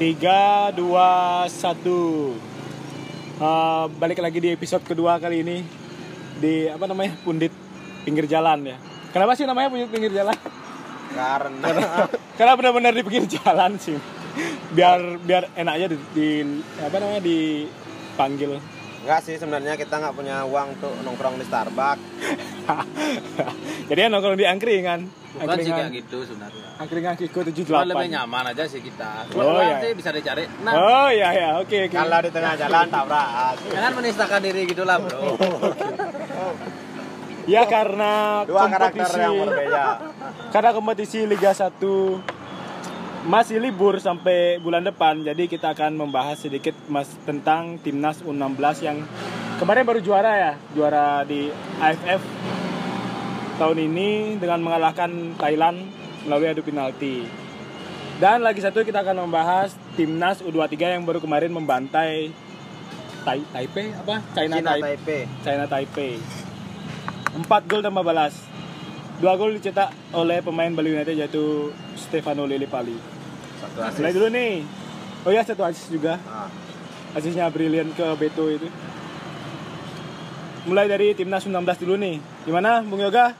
Tiga, dua, satu. Eh, balik lagi di episode kedua kali ini di apa namanya pundit pinggir jalan ya. Kenapa sih namanya pundit pinggir jalan? Karena Karena benar-benar di pinggir jalan sih. Biar biar enak aja di, di- apa namanya dipanggil. enggak sih sebenarnya kita nggak punya uang untuk nongkrong di Starbucks. Jadi nongkrong di angkringan. Bukan sih kayak gitu sebenarnya. Angkringan Kiko Cuma lebih 78. nyaman aja sih kita. Oh, Kalau iya. sih bisa dicari. Nah, Oh iya ya, oke oke. Kalau di tengah jalan tabrakan. jangan menistakan diri gitu lah bro. Ya karena Dua karakter kompetisi yang berbeda. karena kompetisi Liga 1 masih libur sampai bulan depan jadi kita akan membahas sedikit mas tentang timnas U16 yang kemarin baru juara ya juara di AFF tahun ini dengan mengalahkan Thailand melalui adu penalti dan lagi satu kita akan membahas timnas U23 yang baru kemarin membantai Tai Taipei apa China, Cina Taipei Taipei. China Taipei. 4 gol tanpa balas. Dua gol dicetak oleh pemain Bali United yaitu Stefano Lillipali. Satu Mulai asis. dulu nih. Oh ya satu asis juga. Ah, Asisnya brilian ke Beto itu. Mulai dari timnas U16 dulu nih. Gimana Bung Yoga?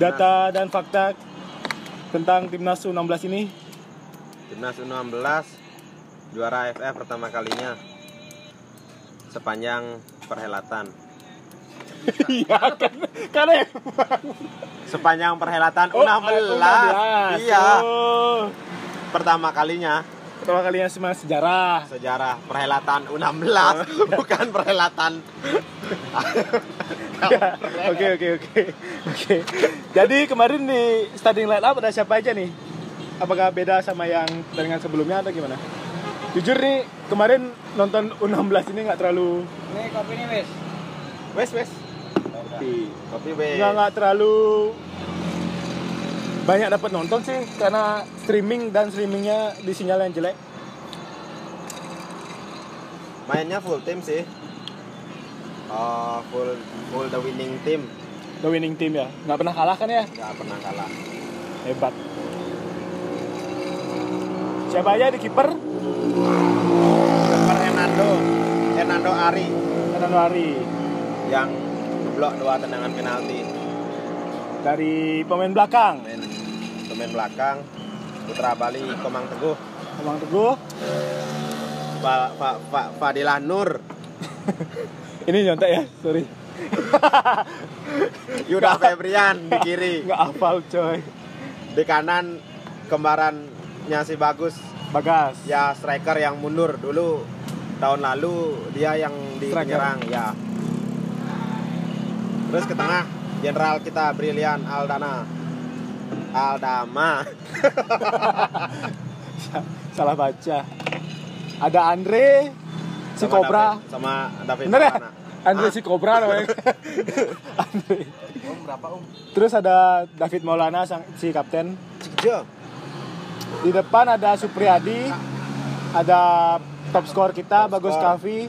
Data dan fakta tentang timnas U16 ini. Timnas U16 juara AFF pertama kalinya sepanjang perhelatan. Iya kan. Karena Sepanjang perhelatan Oh, U16. Iya, Oh. pertama kalinya Pertama kalinya semua sejarah. sejarah perhelatan U16 bukan perhelatan Oke oke oke oke. Jadi kemarin di starting line up ada siapa aja nih? Apakah beda sama yang pertandingan sebelumnya atau gimana? Jujur nih kemarin nonton U16 ini nggak terlalu Ini kopi nih wes. wes wes. Kopi. Kopi be. Nggak nggak terlalu banyak dapat nonton sih karena streaming dan streamingnya di sinyal yang jelek. Mainnya full team sih. Oh, full full the winning team. The winning team ya, nggak pernah kalah kan ya? Gak pernah kalah. Hebat. Siapa aja di kiper? Keeper Hernando, Hernando Ari Januari. yang blok dua tendangan penalti. Dari pemain belakang, Pemain pemain belakang Putra Bali Komang Teguh, Komang Teguh. Fa, Fa, Fa, Fadilah Nur, Ini nyontek ya, sorry. Yuda Febrian di kiri, Nggak hafal coy. di kanan kembarannya si Bagus Bagas. ya striker yang mundur dulu tahun lalu dia yang di Striker. penyerang ya terus ke tengah jenderal kita Brilian Aldana Aldama Salah baca. Ada Andre si Sama Cobra. David- sama David Bener ya? Andre Ah, si Cobra namanya. Andre. Om berapa om? Terus ada David Maulana sang, si kapten. Cikjo. Di depan ada Supriyadi. Ada top skor kita Top Bagus skor. Kavi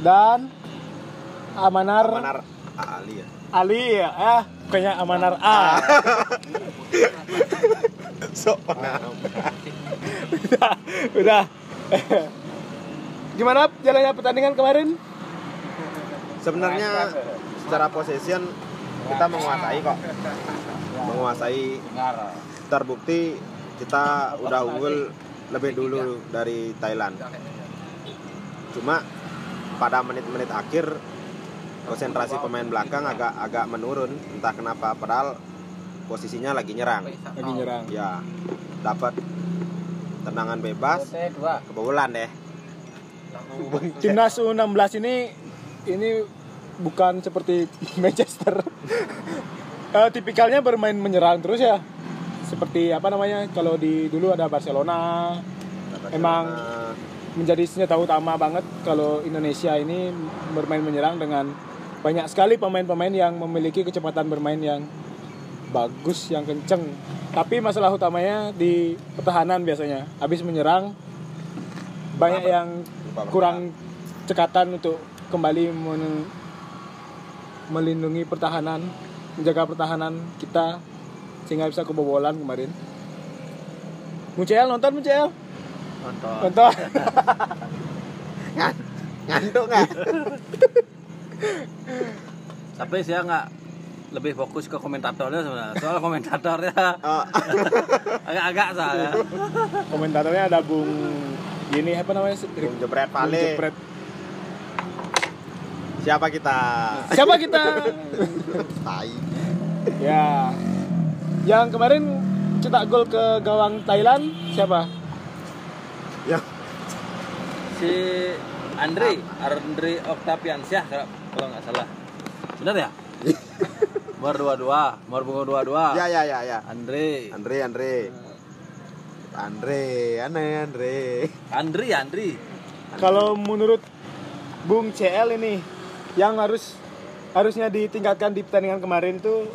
dan Amanar, Manar Ali ya Ali ya. Eh, kayaknya Amanar A. sok pengam udah, udah. Gimana jalannya pertandingan kemarin? sebenarnya secara possession kita menguasai kok menguasai terbukti kita udah unggul lebih dulu dari Thailand cuma pada menit-menit akhir konsentrasi pemain belakang agak agak menurun entah kenapa padahal posisinya lagi nyerang Lagi nyerang. ya dapat tendangan bebas kebobolan deh Timnas U16 ini ini bukan seperti Manchester. Eh, tipikalnya bermain menyerang terus ya. Seperti apa namanya? Kalau di dulu ada Barcelona Emang- menjadi senjata utama banget kalau Indonesia ini bermain menyerang dengan banyak sekali pemain-pemain yang memiliki kecepatan bermain yang bagus, yang kenceng. Tapi masalah utamanya di pertahanan biasanya. Habis menyerang banyak yang kurang cekatan untuk kembali men- melindungi pertahanan, menjaga pertahanan kita sehingga bisa kebobolan kemarin. Muncel nonton Muncel? Nonton. Nonton. Ngan- ngantuk nggak Tapi saya nggak lebih fokus ke komentatornya sebenarnya. Soal komentatornya Oh, agak-agak saya. Komentatornya ada Bung gini apa namanya? Bung Jepret Bung Pale Jepret. siapa kita Siapa kita? tai ya. Yang kemarin cetak gol ke gawang Thailand siapa? ya Si Andri, Andri Oktaviansyah kalau nggak salah. Benar ya? Nomor dua dua, nomor bunga dua dua. ya ya ya ya. Andri, Andre Andre. Andre aneh Andre. Andri, Andri. Kalau menurut Bung CL ini yang harus harusnya ditingkatkan di pertandingan kemarin tuh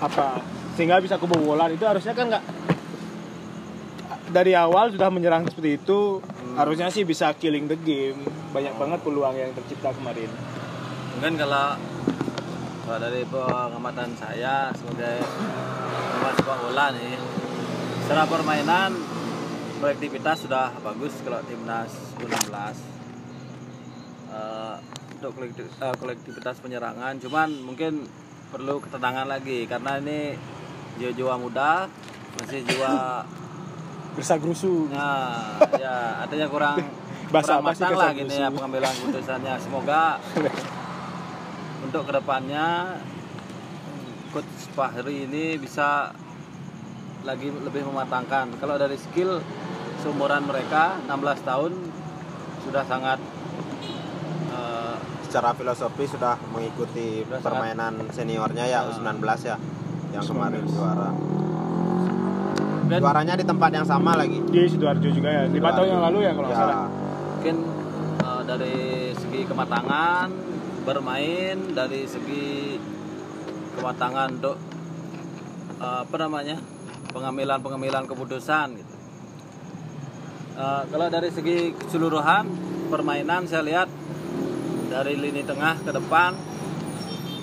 apa? Sehingga bisa kebobolan itu harusnya kan nggak dari awal sudah menyerang seperti itu harusnya sih bisa killing the game. Banyak banget peluang yang tercipta kemarin. Mungkin kalau kalau dari pengamatan saya sebagai pemain sepak bola nih, secara permainan kolektivitas sudah bagus kalau timnas U16. Eh, untuk eh, kolektivitas penyerangan, cuman mungkin perlu ketenangan lagi karena ini jiwa-jiwa muda masih jiwa bersa gerusu Nah, ya artinya kurang Bahasa kurang matang lah gini ya pengambilan keputusannya. Semoga untuk ke depannya coach Fahri ini bisa lagi lebih mematangkan. Kalau dari skill seumuran mereka 16 tahun sudah sangat eh, secara filosofi sudah mengikuti Sudah sangat- permainan seniornya ya Ah. U19 ya yang kemarin juara. Mungkin, juaranya di tempat yang sama lagi. Di sidoarjo juga ya lima tahun yang lalu ya kalau nggak Ya, salah. Mungkin eh, dari segi kematangan bermain, dari segi kematangan untuk eh, apa namanya pengambilan pengambilan keputusan gitu. Eh, kalau dari segi keseluruhan permainan saya lihat dari lini tengah ke depan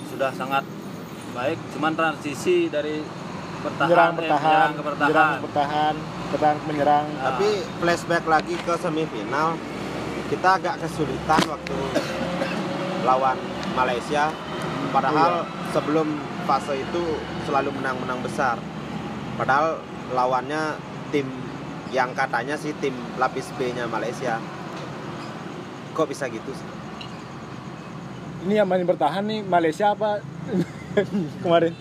sudah sangat baik. Cuman transisi dari menyerang bertahan, eh, bertahan menyerang ke bertahan. menyerang bertahan ke menyerang Ah. tapi flashback lagi ke semifinal kita agak kesulitan waktu lawan Malaysia. Padahal sebelum fase itu selalu menang-menang besar. Padahal lawannya tim yang katanya sih tim lapis B-nya Malaysia. Kok bisa gitu sih? Ini yang main bertahan nih Malaysia apa kemarin?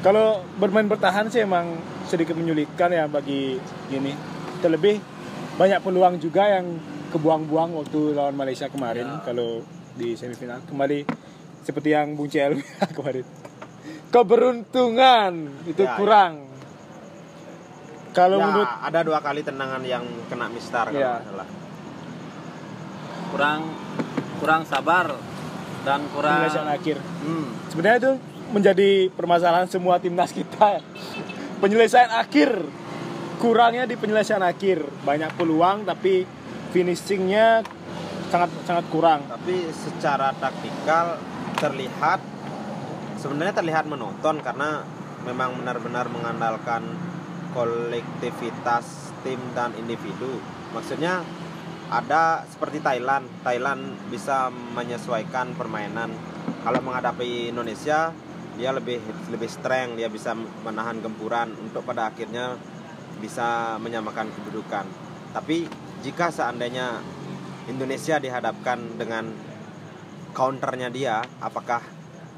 Kalau bermain bertahan sih emang sedikit menyulitkan ya bagi gini. Terlebih banyak peluang juga yang kebuang-buang waktu lawan Malaysia kemarin Ya. kalau di semifinal. Kembali seperti yang Bung CL kemarin. Keberuntungan! Itu Ya, ya. kurang. Kalau ya, menurut ada dua kali tendangan yang kena mistar kalau Ya. salah. Kurang kurang sabar dan kurang penyelesaian akhir. Hmm, sebenarnya itu menjadi permasalahan semua timnas kita. Penyelesaian akhir. Kurangnya di penyelesaian akhir. Banyak peluang tapi finishingnya sangat sangat kurang. Tapi secara taktikal terlihat sebenarnya terlihat menonton karena memang benar-benar mengandalkan kolektivitas tim dan individu. Maksudnya ada seperti Thailand. Thailand bisa menyesuaikan permainan. Kalau menghadapi Indonesia dia lebih lebih strength dia bisa menahan gempuran untuk pada akhirnya bisa menyamakan kedudukan. Tapi jika seandainya Indonesia dihadapkan dengan counternya dia, apakah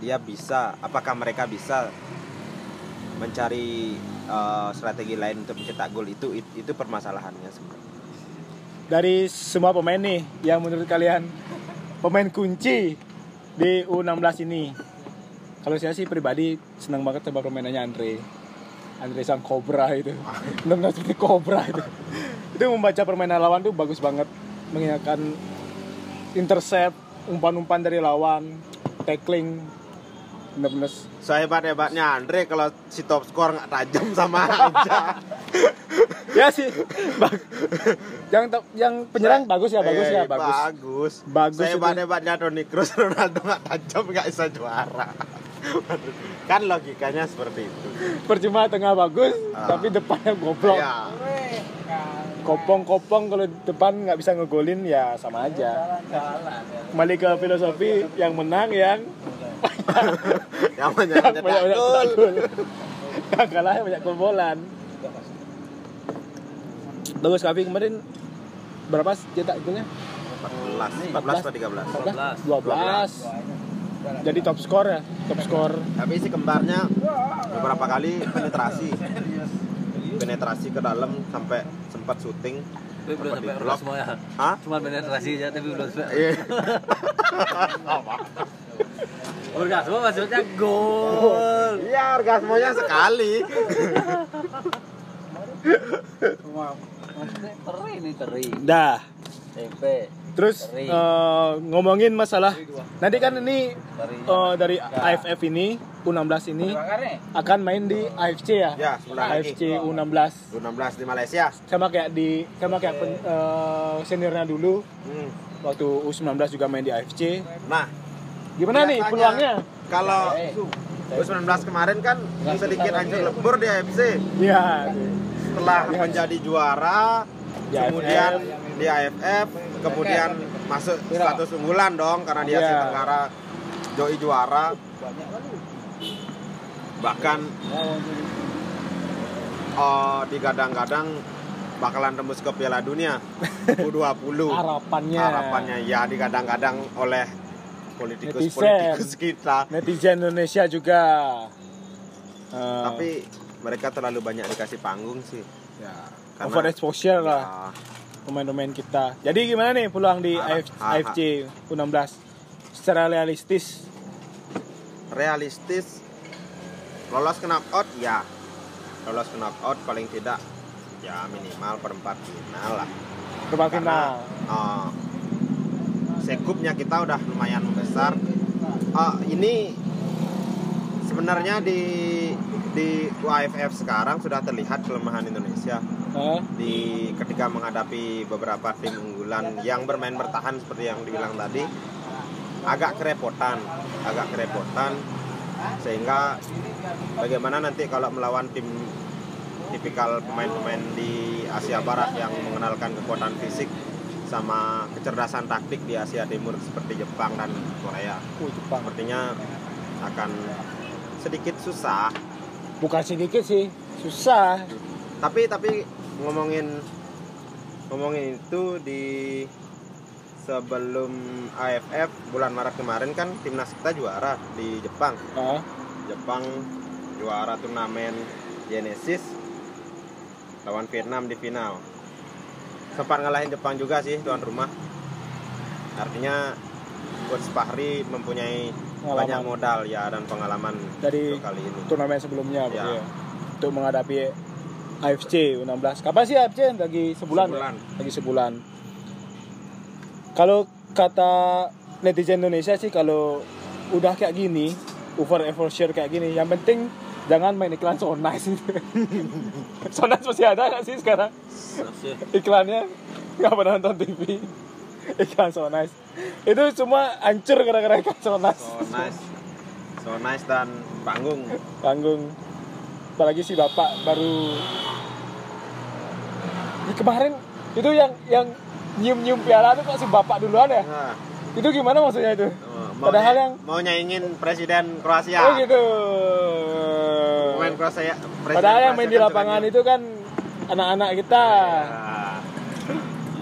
dia bisa, apakah mereka bisa mencari eh, strategi lain untuk mencetak gol? Itu itu, permasalahannya sebenarnya. dari semua pemain nih yang menurut kalian pemain kunci di U16 ini? Kalau saya sih pribadi senang banget sama permainannya Andre. Andre sang Cobra itu. Benar seperti Cobra itu. Itu membaca permainan lawan tuh bagus banget mengingatkan intercept umpan-umpan dari lawan tackling benar-benar Sehebat-hebatnya Andre kalau si top skor nggak tajam sama aja. ya sih bag- yang top- yang penyerang bagus ya bagus ya Eh, bagus Bagus. Bagus itu. Sehebat-hebatnya Toni Kroos Ronaldo nggak tajam nggak bisa juara. kan logikanya seperti itu. percuma tengah bagus Ah. tapi depannya goblok Ya. Kopong-kopong kalau depan nggak bisa ngegolin ya sama aja. Kembali ke filosofi yang menang yang yang banyak yang banyak banyak gol. yang kalah banyak kebobolan. Bagus Kavi kemarin berapa cetak golnya? 14 14 atau 13 14 12 jadi top skor ya top skor tapi si kembarnya beberapa kali penetrasi penetrasi ke dalam sampai sempat syuting Tapi belum sampai blok. semua ya. Hah? Cuma penetrasi aja tapi belum sampai. Iya. Orgasme maksudnya gol. Iya, orgasmonya sekali. Maksudnya teri nih teri. dah Tempe. Terus eh, ngomongin masalah nanti kan ini eh, dari AFF ini U16 ini akan main di AFC ya? Ya. AFC U16 U16 di Malaysia. sama kayak di sama kayak pen- eh, seniornya dulu. Hmm. waktu U19 juga main di AFC Nah, gimana nih peluangnya? Kalau U19 kemarin kan sedikit hancur lebur di AFC ya setelah menjadi juara Di kemudian AFF. di AFF kemudian masuk status unggulan dong karena di Asia. Tenggara. Doi juara. Bahkan oh, digadang-gadang bakalan tembus ke Piala Dunia. U20 harapannya. Harapannya ya digadang-gadang oleh politikus Netizen. politikus kita. Netizen Indonesia juga. Eh, tapi mereka terlalu banyak dikasih panggung sih. ya, karena- overexposure lah. Ya, pemain-pemain kita. Jadi gimana nih peluang di Harap- AF- harap. AFC U16 secara realistis. Realistis. Lolos ke knockout ya. Lolos ke knockout paling tidak ya minimal perempat final lah. Perempat final. eh, sekupnya kita udah lumayan besar. Eh, ini sebenarnya di di UAFF sekarang sudah terlihat kelemahan Indonesia Di ketika menghadapi beberapa tim unggulan yang bermain bertahan seperti yang dibilang tadi agak kerepotan agak kerepotan. Sehingga bagaimana nanti kalau melawan tim tipikal pemain-pemain di Asia Barat yang mengenalkan kekuatan fisik sama kecerdasan taktik di Asia Timur seperti Jepang dan Korea. Jepang. Sepertinya akan sedikit susah. Bukan sedikit sih susah. Tapi tapi ngomongin ngomongin itu di sebelum AFF bulan Maret kemarin kan timnas kita juara di Jepang Eh, Jepang juara turnamen Genesis lawan Vietnam di final sempat ngalahin Jepang juga sih tuan rumah artinya Coach Fahri mempunyai Pengalaman. banyak modal ya dan pengalaman Dari kali ini turnamen sebelumnya Ya. ya. untuk menghadapi AFC U16 kapan sih AFC lagi sebulan, ya? Sebulan. lagi sebulan. Kalau kata netizen Indonesia sih kalau udah kayak gini over exposure kayak gini yang penting jangan main iklan so nice itu so nice masih ada nggak sih sekarang? Iklannya nggak pernah nonton TV iklan so nice itu semua hancur gara-gara iklan so nice so nice so nice dan panggung. Panggung apalagi si bapak baru. Ini kemarin itu yang yang nyium nyium piala itu kok si bapak duluan ya? Nah, itu gimana maksudnya itu? Oh, mau Padahal yang- mau nyaingin presiden Kroasia. Oh gitu. Pemain Kroasia presiden padahal yang main Kroasia di kan lapangan sudah itu kan anak-anak kita.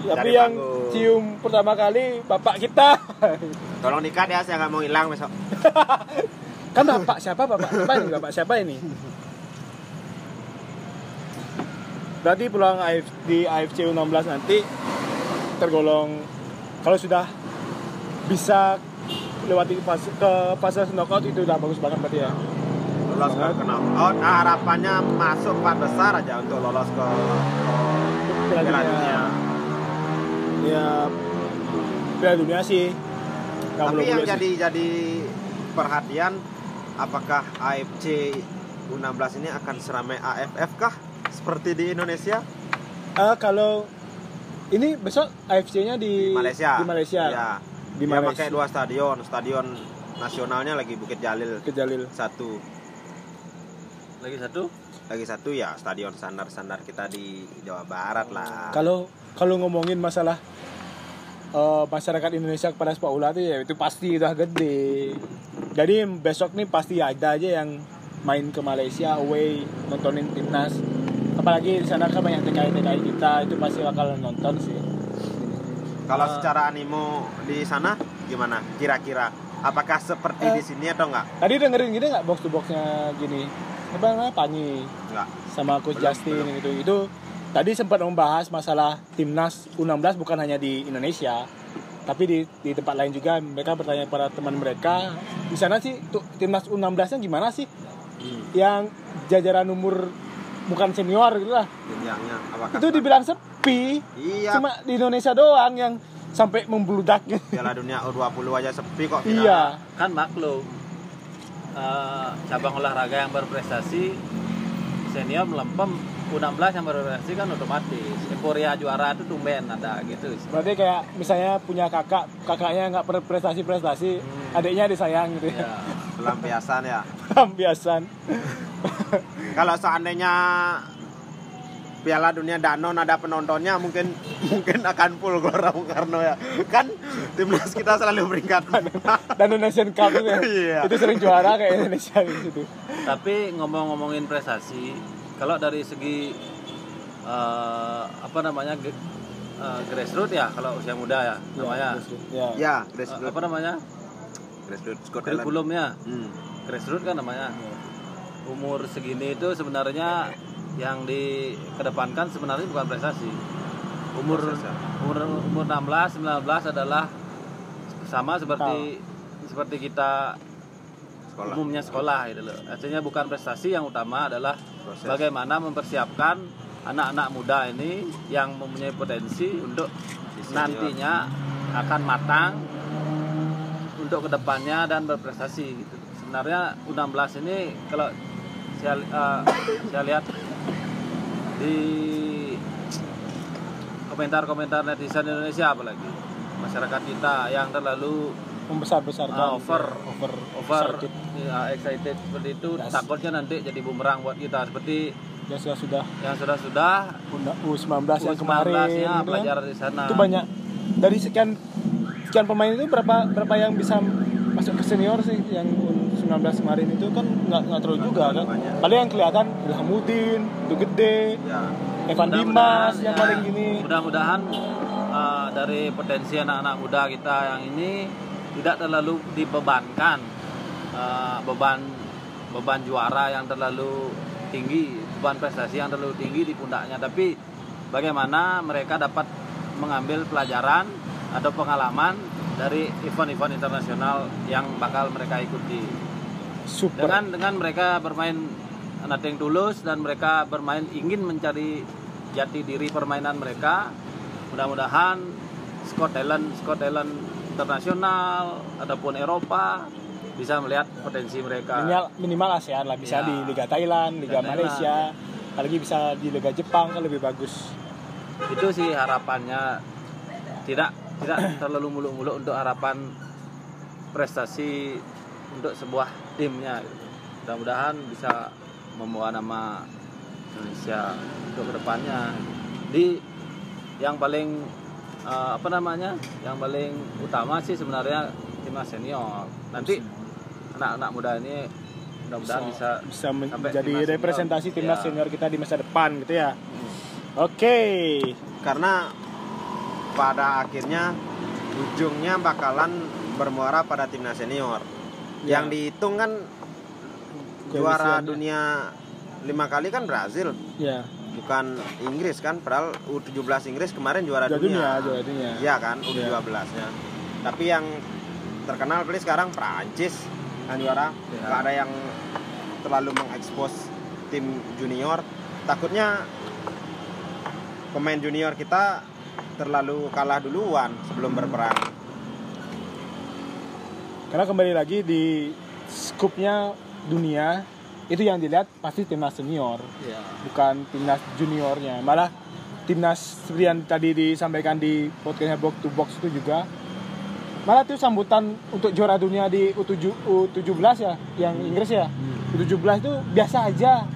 Ya, tapi cari yang panggung. cium pertama kali bapak kita. Tolong dikat ya saya nggak mau hilang besok. Kan bapak siapa bapak? Siapa ini? Bapak siapa ini berarti peluang AF, di AFC U16 nanti tergolong kalau sudah bisa lewati fase ke fase knockout itu udah bagus banget berarti ya? Lolos ke knockout. Nah, harapannya masuk empat besar aja untuk lolos ke Piala Dunia. Dunia. Ya Piala Dunia sih. Tapi yang sih. jadi jadi perhatian apakah AFC U16 ini akan seramai AFF kah seperti di Indonesia? Eh, kalau ini besok AFC-nya di Malaysia. di Malaysia. Ya. di Dia Malaysia. pakai dua stadion. Stadion nasionalnya lagi Bukit Jalil. Ke Jalil. Satu. Lagi satu? Lagi satu ya. Stadion standar-standar kita di Jawa Barat lah. Kalau kalau ngomongin masalah eh, masyarakat Indonesia kepada sepak bola tuh ya itu pasti udah gede. Jadi besok nih pasti ada aja yang main ke Malaysia away nontonin timnas. Apalagi di sana kan banyak TKI TKI kita itu pasti bakal nonton sih. kalau Ah. secara animo di sana gimana kira-kira apakah seperti Eh. di sini atau enggak Tadi dengerin gini nggak box to boxnya gini? Apa namanya Panyi enggak sama Coach Belum, Justin belum. itu itu tadi sempat membahas masalah timnas U16 bukan hanya di Indonesia tapi di, di tempat lain juga mereka bertanya pada teman mereka di sana sih timnas U16 nya gimana sih yang jajaran umur bukan senior gitu lah. Jenjangnya itu dibilang sepi. Iya. Cuma di Indonesia doang yang sampai membludak. Gitu Piala Dunia U20 aja sepi kok final. iya kan maklum eh, cabang olahraga yang berprestasi senior melempem U16 yang berprestasi kan otomatis euforia juara itu tumben ada gitu berarti kayak misalnya punya kakak kakaknya nggak berprestasi prestasi Hmm. adiknya disayang gitu ya ya pelampiasan ya Lampiasan. kalau seandainya Piala Dunia Danon ada penontonnya mungkin mungkin akan full Gelora Bung Karno ya kan timnas kita selalu peringkat dan Indonesian Cup itu, ya. Iya. itu sering juara kayak Indonesia di situ. tapi ngomong-ngomongin prestasi kalau dari segi eh, apa namanya ge- eh, grassroots ya kalau usia muda ya namanya Ya. ya. Eh, grassroots apa namanya? Grassroots kurikulumnya hmm. grassroots kan namanya. Umur segini itu sebenarnya yang dikedepankan sebenarnya bukan prestasi. Umur ya. umur umur 16 19 adalah sama seperti seperti kita sekolah. umumnya sekolah gitu loh. Artinya bukan prestasi yang utama adalah Proses. bagaimana mempersiapkan anak-anak muda ini yang mempunyai potensi untuk senior. nantinya akan matang untuk ke depannya dan berprestasi gitu. Sebenarnya U16 ini kalau saya, eh, saya lihat di komentar-komentar netizen Indonesia apalagi masyarakat kita yang terlalu Membesar-besarkan. Ah, over. over over excited. ya, excited seperti itu Yes. takutnya nanti jadi bumerang buat kita seperti Ya sudah sudah yang sudah-sudah U19 yang U19 kemarin nya gitu kan. belajar di sana Itu banyak dari sekian sekian pemain itu berapa berapa yang bisa masuk ke senior sih yang U19 kemarin itu kan nggak nggak terlalu juga kan. Banyak. Paling yang kelihatan Ilhamuddin, itu gede, ya Evan Mudah-mudahan, Dimas yang ya, paling gini. mudah-mudahan uh, dari potensi anak-anak muda kita yang ini tidak terlalu dibebankan. Uh, beban beban juara yang terlalu tinggi beban prestasi yang terlalu tinggi di pundaknya. Tapi bagaimana mereka dapat mengambil pelajaran atau pengalaman dari event-event internasional yang bakal mereka ikuti. Super. dengan dengan mereka bermain nothing tulus dan mereka bermain ingin mencari jati diri permainan mereka mudah-mudahan Scott Talent Scott Talent internasional ataupun Eropa bisa melihat potensi mereka. Minimal minimal ASEAN lah bisa Ya. di Liga Thailand, Liga Liga Thailand, Malaysia, apalagi bisa di Liga Jepang kan lebih bagus. itu sih harapannya. Tidak tidak terlalu muluk-muluk untuk harapan prestasi untuk sebuah timnya. Mudah-mudahan bisa membawa nama Indonesia untuk ke depannya. Di yang paling eh, apa namanya yang paling utama sih sebenarnya timnas senior nanti anak-anak muda ini mudah-mudahan bisa, bisa menjadi senior. representasi timnas Ya. senior kita di masa depan gitu ya. Oke. karena pada akhirnya ujungnya bakalan bermuara pada timnas senior Ya. yang dihitung kan juara dunia lima kali kan Brazil Ya. Bukan Inggris kan padahal U17 Inggris kemarin juara dunia, dunia, juara dunia. Iya kan U17 nya tapi yang terkenal pilih sekarang Prancis yang juara. Ya. nggak ada yang terlalu mengekspos tim junior. Takutnya pemain junior kita terlalu kalah duluan sebelum berperang. Karena kembali lagi di skupnya dunia itu yang dilihat pasti timnas senior, Ya. bukan timnas juniornya. Malah timnas seperti yang tadi disampaikan di podcastnya box to box itu juga malah tuh sambutan untuk juara dunia di U7 U17 ya yang Inggris ya U17 itu biasa aja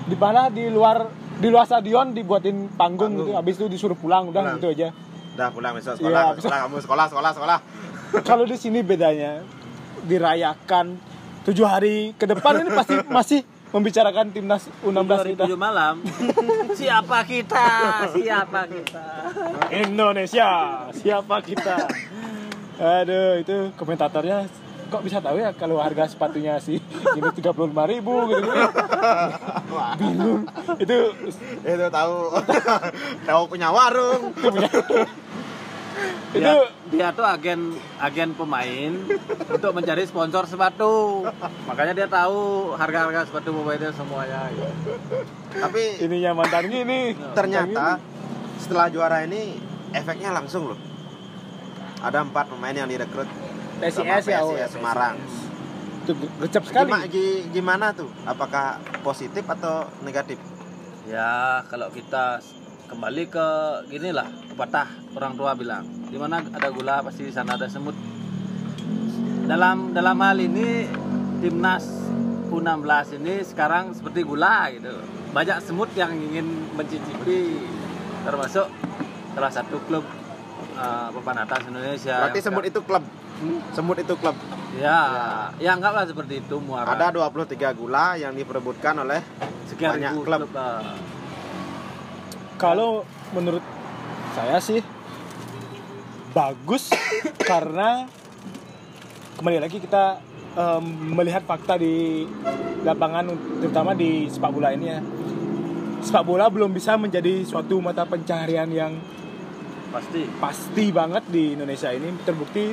di mana di luar di luar stadion dibuatin panggung, Panggung. gitu habis itu disuruh pulang udah Pulang. gitu aja Udah pulang besok Iya, sekolah, besok. sekolah kamu sekolah, sekolah, sekolah. kalau di sini bedanya dirayakan tujuh hari ke depan ini pasti masih membicarakan timnas U16 kita 2007 malam. siapa kita? Siapa kita? Indonesia siapa kita aduh itu komentatornya kok bisa tahu ya kalau harga sepatunya sih ini tiga puluh ribu gitu, gitu. bingung itu Itu tahu tahu punya warung. itu punya itu Dia, dia tuh agen agen pemain untuk mencari sponsor sepatu. Makanya dia tahu harga-harga sepatu pemainnya semuanya. gitu. Tapi ininya mantan gini ternyata setelah juara ini efeknya langsung loh. Ada empat pemain yang direkrut PSIS ya oh, PSIS Semarang. itu gercep sekali Gima- gi- gimana tuh? Apakah positif atau negatif? Ya kalau kita kembali ke gini lah pepatah orang tua bilang di mana ada gula pasti di sana ada semut dalam dalam hal ini timnas U16 ini sekarang seperti gula gitu banyak semut yang ingin mencicipi termasuk salah satu klub uh, papan atas Indonesia Berarti semut itu klub. Semut itu klub. ya ya anggaplah seperti itu muara Ada 23 gula yang diperebutkan oleh sekian banyak ribu klub. uh, kalau menurut saya sih bagus karena kembali lagi kita em, melihat fakta di lapangan terutama di sepak bola ini ya. Sepak bola belum bisa menjadi suatu mata pencaharian yang pasti. pasti banget di Indonesia ini. Terbukti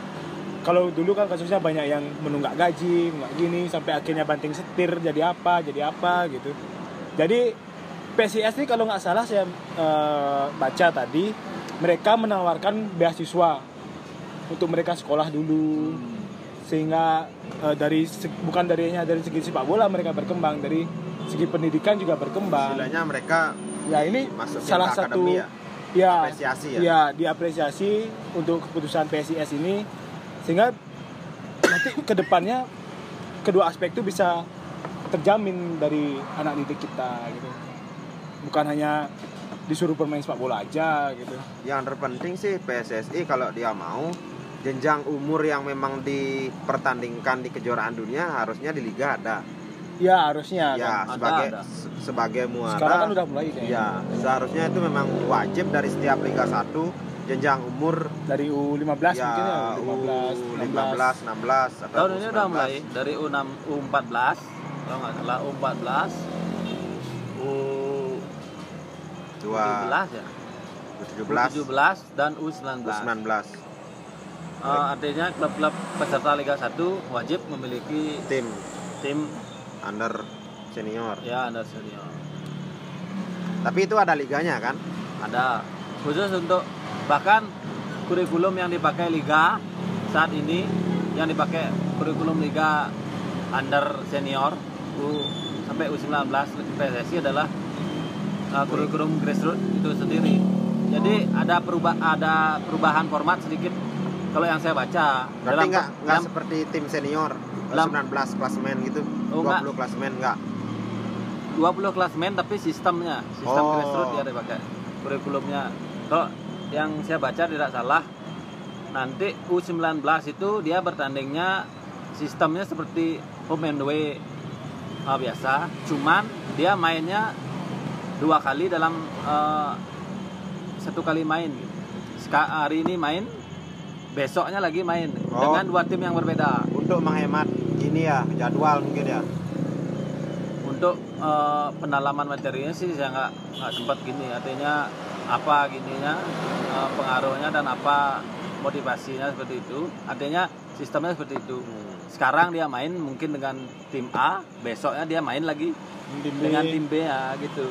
kalau dulu kan kasusnya banyak yang menunggak gaji, nggak gini sampai akhirnya banting setir jadi apa, jadi apa gitu. Jadi PSIS ini kalau nggak salah saya eh, baca tadi mereka menawarkan beasiswa untuk mereka sekolah dulu sehingga eh, dari bukan dari hanya dari segi sepak bola mereka berkembang dari segi pendidikan juga berkembang. istilahnya mereka Ya ini salah satu ya? ya, Apresiasi ya? ya diapresiasi untuk keputusan PSIS ini sehingga nanti ke depannya kedua aspek itu bisa terjamin dari anak didik kita gitu bukan hanya disuruh bermain sepak bola aja gitu yang terpenting sih PSSI kalau dia mau jenjang umur yang memang dipertandingkan di kejuaraan dunia harusnya di liga ada. ya harusnya Ya, kan. Ada, sebagai ada. se- sebagai muara. sekarang kan udah mulai kayaknya Ya, seharusnya itu memang wajib dari setiap liga 1 jenjang umur dari U15 ya mungkin ya U15 U15, 16 atau Tahun ini udah U19. mulai dari U6 U14 kalau nggak salah U14 U Dua, 17 ya U17, U17 dan U19 U19. Eh, artinya klub-klub peserta Liga 1 wajib memiliki Tim tim under senior. ya under senior Tapi itu ada liganya kan? ada khusus untuk bahkan kurikulum yang dipakai liga saat ini yang dipakai kurikulum liga under senior U sampai U19 PSSI adalah uh, kurikulum grassroots itu sendiri. Jadi ada perubah ada perubahan format sedikit kalau yang saya baca Berarti nggak nggak seperti tim senior dalam- 19 klasemen gitu. Oh, 20 klasemen enggak. 20 klasmen tapi sistemnya sistem Oh. grassroots dia dipakai kurikulumnya kalau yang saya baca tidak salah nanti U19 itu dia bertandingnya sistemnya seperti home and away uh, biasa cuman dia mainnya dua kali dalam uh, satu kali main. Seka- hari ini main besoknya lagi main. Oh. dengan dua tim yang berbeda. Untuk menghemat ini ya jadwal mungkin ya. untuk eh, pendalaman materinya sih saya nggak nggak sempat gini. Artinya apa gininya eh, pengaruhnya dan apa motivasinya seperti itu. Artinya sistemnya seperti itu. Sekarang dia main mungkin dengan tim A besoknya dia main lagi Tim dengan tim B ya gitu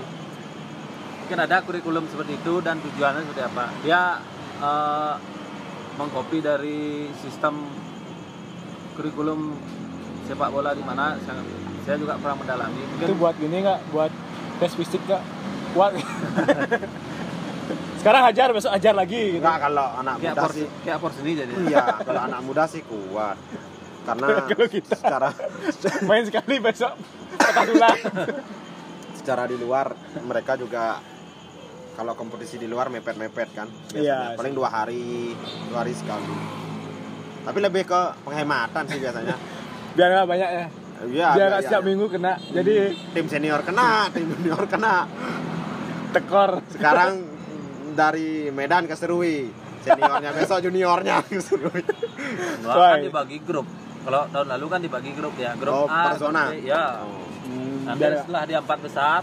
mungkin ada kurikulum seperti itu dan tujuannya seperti apa. Dia eh, mengcopy dari sistem kurikulum sepak bola di mana saya, saya juga pernah mendalami. Mungkin itu buat gini nggak? Buat tes fisik nggak? Kuat sekarang ajar besok ajar lagi gitu. Enggak kalau anak kayak muda porsi sih. kayak porsi ini jadi. Iya, kalau anak muda sih kuat. karena Kalau kita. secara main sekali besok patah tulang secara di luar mereka juga kalau kompetisi di luar mepet-mepet kan biasanya. Paling dua hari dua hari sekali. Tapi lebih ke penghematan sih biasanya. Biar nggak banyak ya? Iya, biar nggak setiap minggu kena jadi tim senior kena tim junior kena. Tekor. Sekarang dari Medan ke Serui. Seniornya besok juniornya ke Serui. Why? kan dibagi grup. Kalau tahun lalu kan dibagi grup ya, Oh, grup A, per zona? grup B, ya. oh, Hmm, Nanti biar- setelah dia empat besar,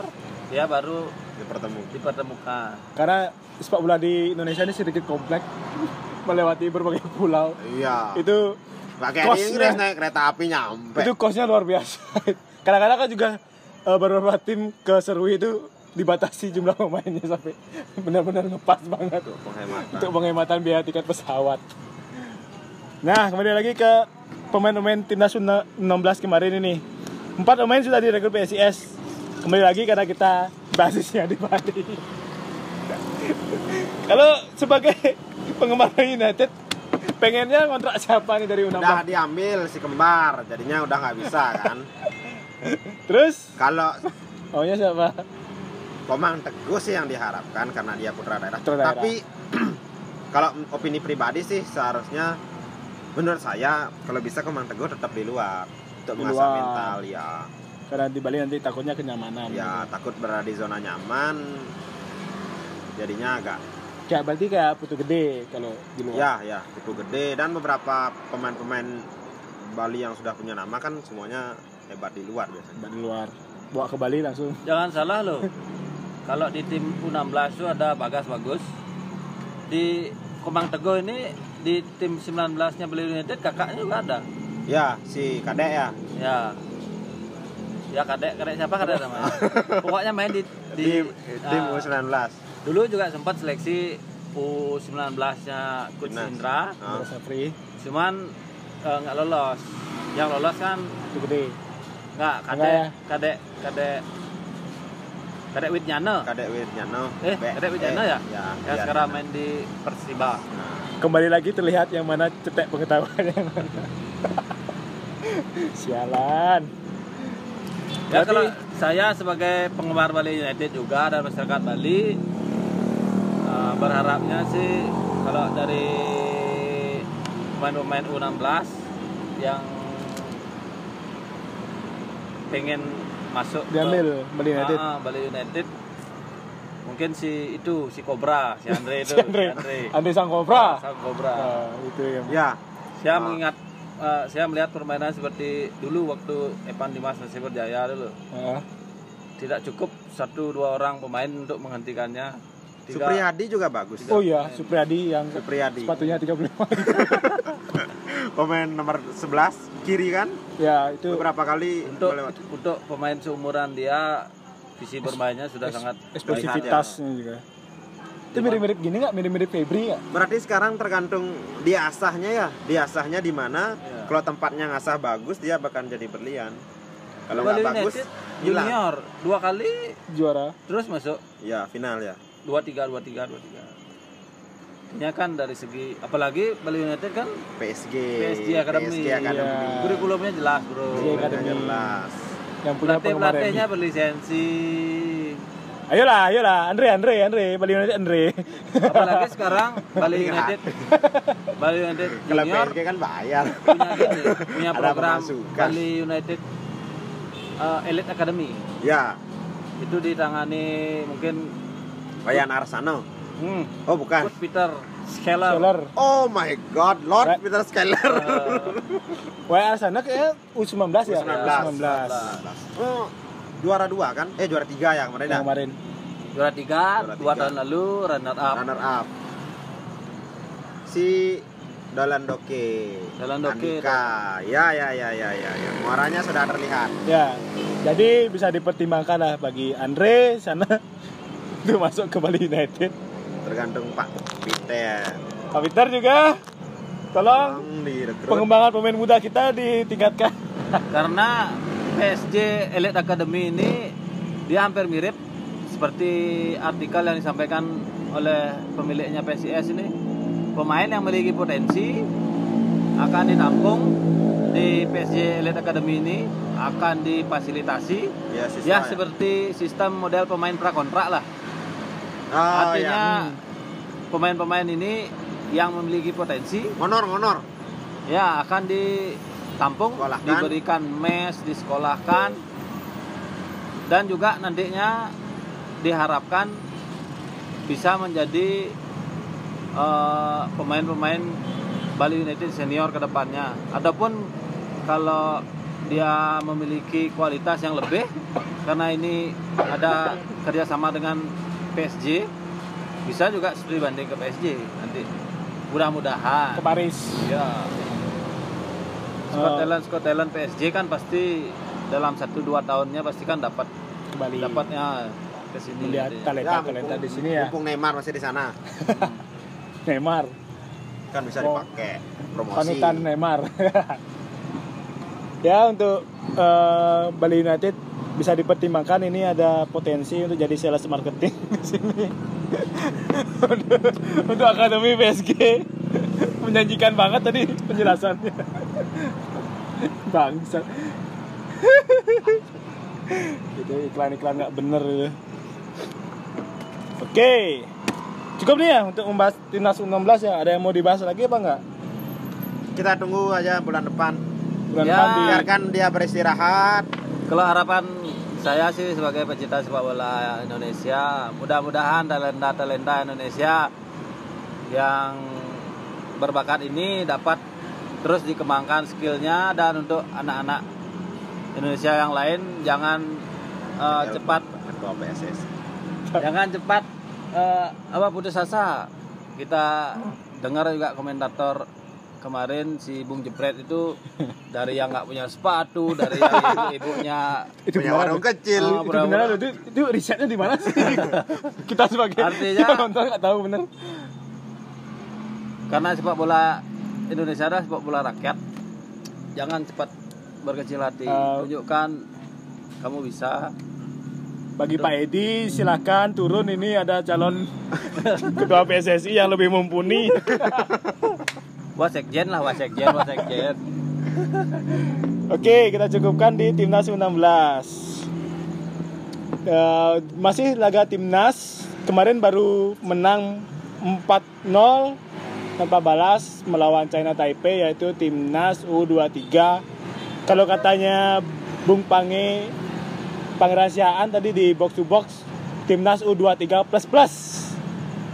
dia baru dipertemu dipertemukan. karena sepak bola di Indonesia ini sedikit kompleks melewati berbagai pulau iya itu Nggak kayak di Kosnya. Inggris naik kereta api nyampe itu kosnya luar biasa kadang-kadang kan juga eh, beberapa tim ke Serui itu dibatasi jumlah pemainnya sampai benar-benar ngepas banget penghematan untuk penghematan biaya tiket pesawat. Nah, kembali lagi ke pemain-pemain timnas U16 kemarin ini. Empat pemain sudah direkrut PSIS. Kembali lagi karena kita basisnya di Bali. Kalau sebagai penggemar United, pengennya kontrak siapa nih dari udah U16? diambil si kembar jadinya udah nggak bisa kan Terus, kalau maunya siapa? Komang Teguh sih yang diharapkan karena dia putra daerah. Putra daerah. Tapi kalau opini pribadi sih seharusnya menurut saya kalau bisa Komang Teguh tetap di luar untuk Di mengasah luar. mental ya. Karena di Bali nanti takutnya kenyamanan. Ya takut berada di zona nyaman jadinya agak Kayak berarti kayak putu gede kalau di luar. ya ya kutu gede dan beberapa pemain-pemain Bali yang sudah punya nama kan semuanya hebat di luar biasanya. Di luar. Bawa ke Bali langsung. Jangan salah loh. Kalau di tim U16 itu ada Bagas bagus. Di Kemang Teguh ini di tim 19-nya Bali United kakaknya juga ada. Ya si Kadek ya Ya. Ya kadek, kadek siapa kadek namanya? Pokoknya main di di, di, tim ah, U19. Dulu juga sempat seleksi U19-nya Coach Timnas. Indra. Terus free. cuman eh, nggak lolos. Yang lolos kan gede. nggak Enggak kadek, ya? kadek, kadek, kadek Widjana. Kadek Wirjano. Eh, Kadek Widjana ya? Ya, Yang iya, sekarang main di Persiba. Nah, Kembali lagi terlihat yang mana cetek pengetahuan yang mana. Sialan. Ya Berarti- kalau saya sebagai penggemar Bali United juga dan masyarakat Bali eh, berharapnya sih kalau dari pemain-pemain U16 yang pengen masuk ke- Diambil Bali United. Ah, ah, Bali United mungkin si itu si Cobra si Andre itu Si Andre. Andre Sang Cobra. Sang Cobra Ah, itu yang ya, saya Ah. mengingat eh, saya melihat permainan seperti dulu waktu Evan Dimas masih berjaya dulu Ah, tidak cukup satu dua orang pemain untuk menghentikannya Tiga- Supriyadi juga bagus. Oh iya, Supriyadi yang Supriyadi. sepatunya 35. Pemain nomor 11 kiri kan? ya, itu Beberapa kali untuk melewati. untuk pemain seumuran dia visi bermainnya sudah sangat eksplosivitasnya juga. Itu mirip-mirip gini nggak? Mirip-mirip Febri nggak? Berarti sekarang tergantung diasahnya ya. Diasahnya di mana? Kalau tempatnya ngasah bagus, dia bakal jadi berlian. Kalau nggak bagus, United hilang. junior dua kali Juara. terus masuk Ya, final ya. dua tiga dua tiga dua tiga Ini kan dari segi apalagi Bali United kan PSG. PSG Academy. PSG Academy. Iya. kurikulumnya jelas bro PSG Udah Academy. jelas. Yang punya pelatih pelatihnya berlisensi Ayolah, ayolah, Andre, Andre, Andre, Bali United Andre. apalagi sekarang Bali. United Bali United Kalau junior PSG kan bayar. punya gini, punya program. Bali United uh, Elite Academy ya, itu ditangani mungkin Wayan Arsano. hmm, Oh, bukan. Coach Peter Scheller. Oh my god, Lord Right. Peter Skeller. Uh, WA sana kayaknya U19 ya? U19. U19. Oh, juara dua kan? Eh, juara tiga ya kemarin ya? Yang kemarin. juara tiga, Juara dua tiga. tahun lalu runner up. Runner up. Si Dolan Doke. Dolan Doke, Andika. Ya, ya, ya, ya, ya, ya. Muaranya sudah terlihat. Ya, jadi bisa dipertimbangkan lah bagi Andre sana itu masuk ke Bali United. Tergantung Pak Peter. Pak Peter juga tolong pengembangan pemain muda kita ditingkatkan. Karena PSG Elite Academy ini dia hampir mirip seperti artikel yang disampaikan oleh pemiliknya PSIS ini. Pemain yang memiliki potensi akan ditampung di PSG Elite Academy ini akan difasilitasi Ya, ya ya. seperti sistem model pemain prakontrak lah. Oh, ya. Artinya pemain-pemain ini yang memiliki potensi Ngonor, ngonor. ya akan ditampung, Sekolahkan. diberikan mes, disekolahkan dan juga nantinya diharapkan bisa menjadi eh, pemain-pemain Bali United senior ke depannya. Adapun kalau dia memiliki kualitas yang lebih karena ini ada kerjasama dengan PSG bisa juga studi banding ke PSG nanti mudah-mudahan ke Paris Ya. Scotland Scotland PSG kan pasti dalam 1 2 tahunnya pasti kan dapat kembali dapatnya ke sini. melihat nanti. talenta talenta di sini ya Mumpung Neymar masih di sana, Neymar kan bisa Oh. dipakai promosi. panutan Neymar ya untuk eh, Bali United bisa dipertimbangkan ini ada potensi untuk jadi sales marketing di sini untuk, untuk akademi PSG menjanjikan banget tadi penjelasannya bangsa itu iklan-iklan nggak bener itu oke cukup nih ya untuk membahas timnas U16 ya ada yang mau dibahas lagi apa nggak Kita tunggu aja bulan depan. bulan Ya. depan di Biarkan dia beristirahat. Kalau harapan saya sih sebagai pecinta sepak bola Indonesia, mudah-mudahan talenta-talenta Indonesia yang berbakat ini dapat terus dikembangkan skillnya dan untuk anak-anak Indonesia yang lain jangan eh, cepat Ketua jangan cepat eh, apa putus asa. Kita dengar juga komentator kemarin si Bung Jepret itu dari yang nggak punya sepatu dari yang ibu-ibunya itu Punya warung kecil. Oh, itu loh. itu, itu risetnya di mana sih? Kita sebagai Artinya- nonton nggak tahu bener karena sepak bola Indonesia adalah sepak bola rakyat. Jangan cepat berkecil hati. Eh. tunjukkan kamu bisa. bagi Pak Edi silakan turun. Ini ada calon ketua PSSI yang lebih mumpuni. Wasekjen lah wasekjen wasekjen oke kita cukupkan di timnas U16 Eh, masih laga timnas. Kemarin baru menang 4-0 tanpa balas melawan China Taipei yaitu timnas U23 kalau katanya Bung Pange pengerahasiaan tadi di box to box timnas U23 plus plus.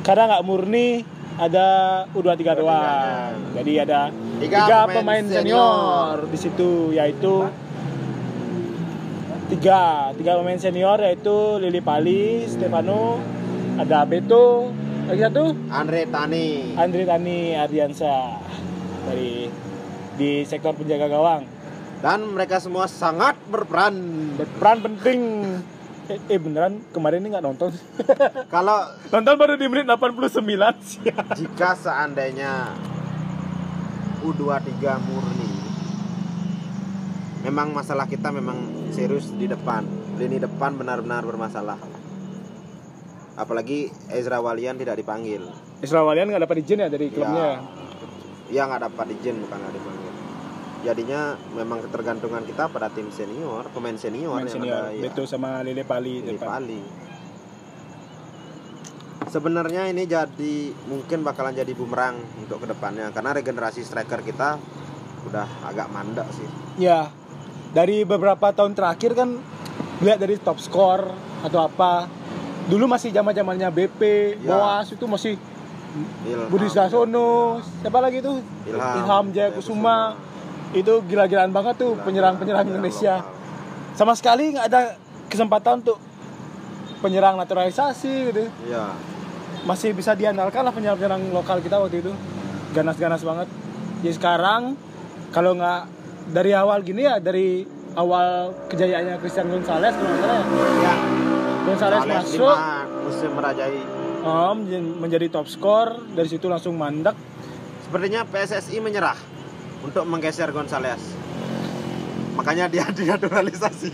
Karena nggak murni ada U23 doang. Jadi ada Tiga tiga, pemain pemain senior di situ yaitu tiga. Tiga pemain senior yaitu Lili Pali, Stefano, ada Beto, lagi satu? Andre Tani. Andri Tani Ardiansa dari di sektor penjaga gawang. Dan mereka semua sangat berperan. berperan penting. Eh, eh, beneran kemarin ini nggak nonton? Kalau nonton baru di menit 89 sih jika seandainya U23 murni memang masalah kita memang serius di depan. Lini depan benar-benar bermasalah apalagi Ezra Walian tidak dipanggil Isra Walian nggak dapat izin ya dari klubnya ya nggak dapat izin bukan nggak dipanggil jadinya memang ketergantungan kita pada tim senior pemain senior pemain yang senior ada ya, Beto sama Lili Pali Lili depan. Pali. Sebenarnya ini jadi mungkin bakalan jadi bumerang untuk ke depannya karena regenerasi striker kita udah agak mandek sih. Ya, dari beberapa tahun terakhir kan lihat dari top score atau apa. Dulu masih zaman zamannya BP, Ya. Boas itu masih Ilham, Budi Sasono, siapa lagi tuh? Ilham, Ilham Jaya Kusuma. Itu gila-gilaan banget tuh penyerang-penyerang penyerang Indonesia. lokal. Sama sekali nggak ada kesempatan untuk penyerang naturalisasi gitu. Iya. Masih bisa diandalkan lah penyerang-penyerang lokal kita waktu itu. Ganas-ganas banget. Jadi sekarang kalau nggak dari awal gini ya dari awal kejayaannya Christian Gonzalez kalau nggak salah ya. Ya. Gonzalez Alex masuk musim merajai. menj- menjadi top skor dari situ langsung mandek Sepertinya PSSI menyerah untuk menggeser Gonzales. Makanya dia dinaturalisasi.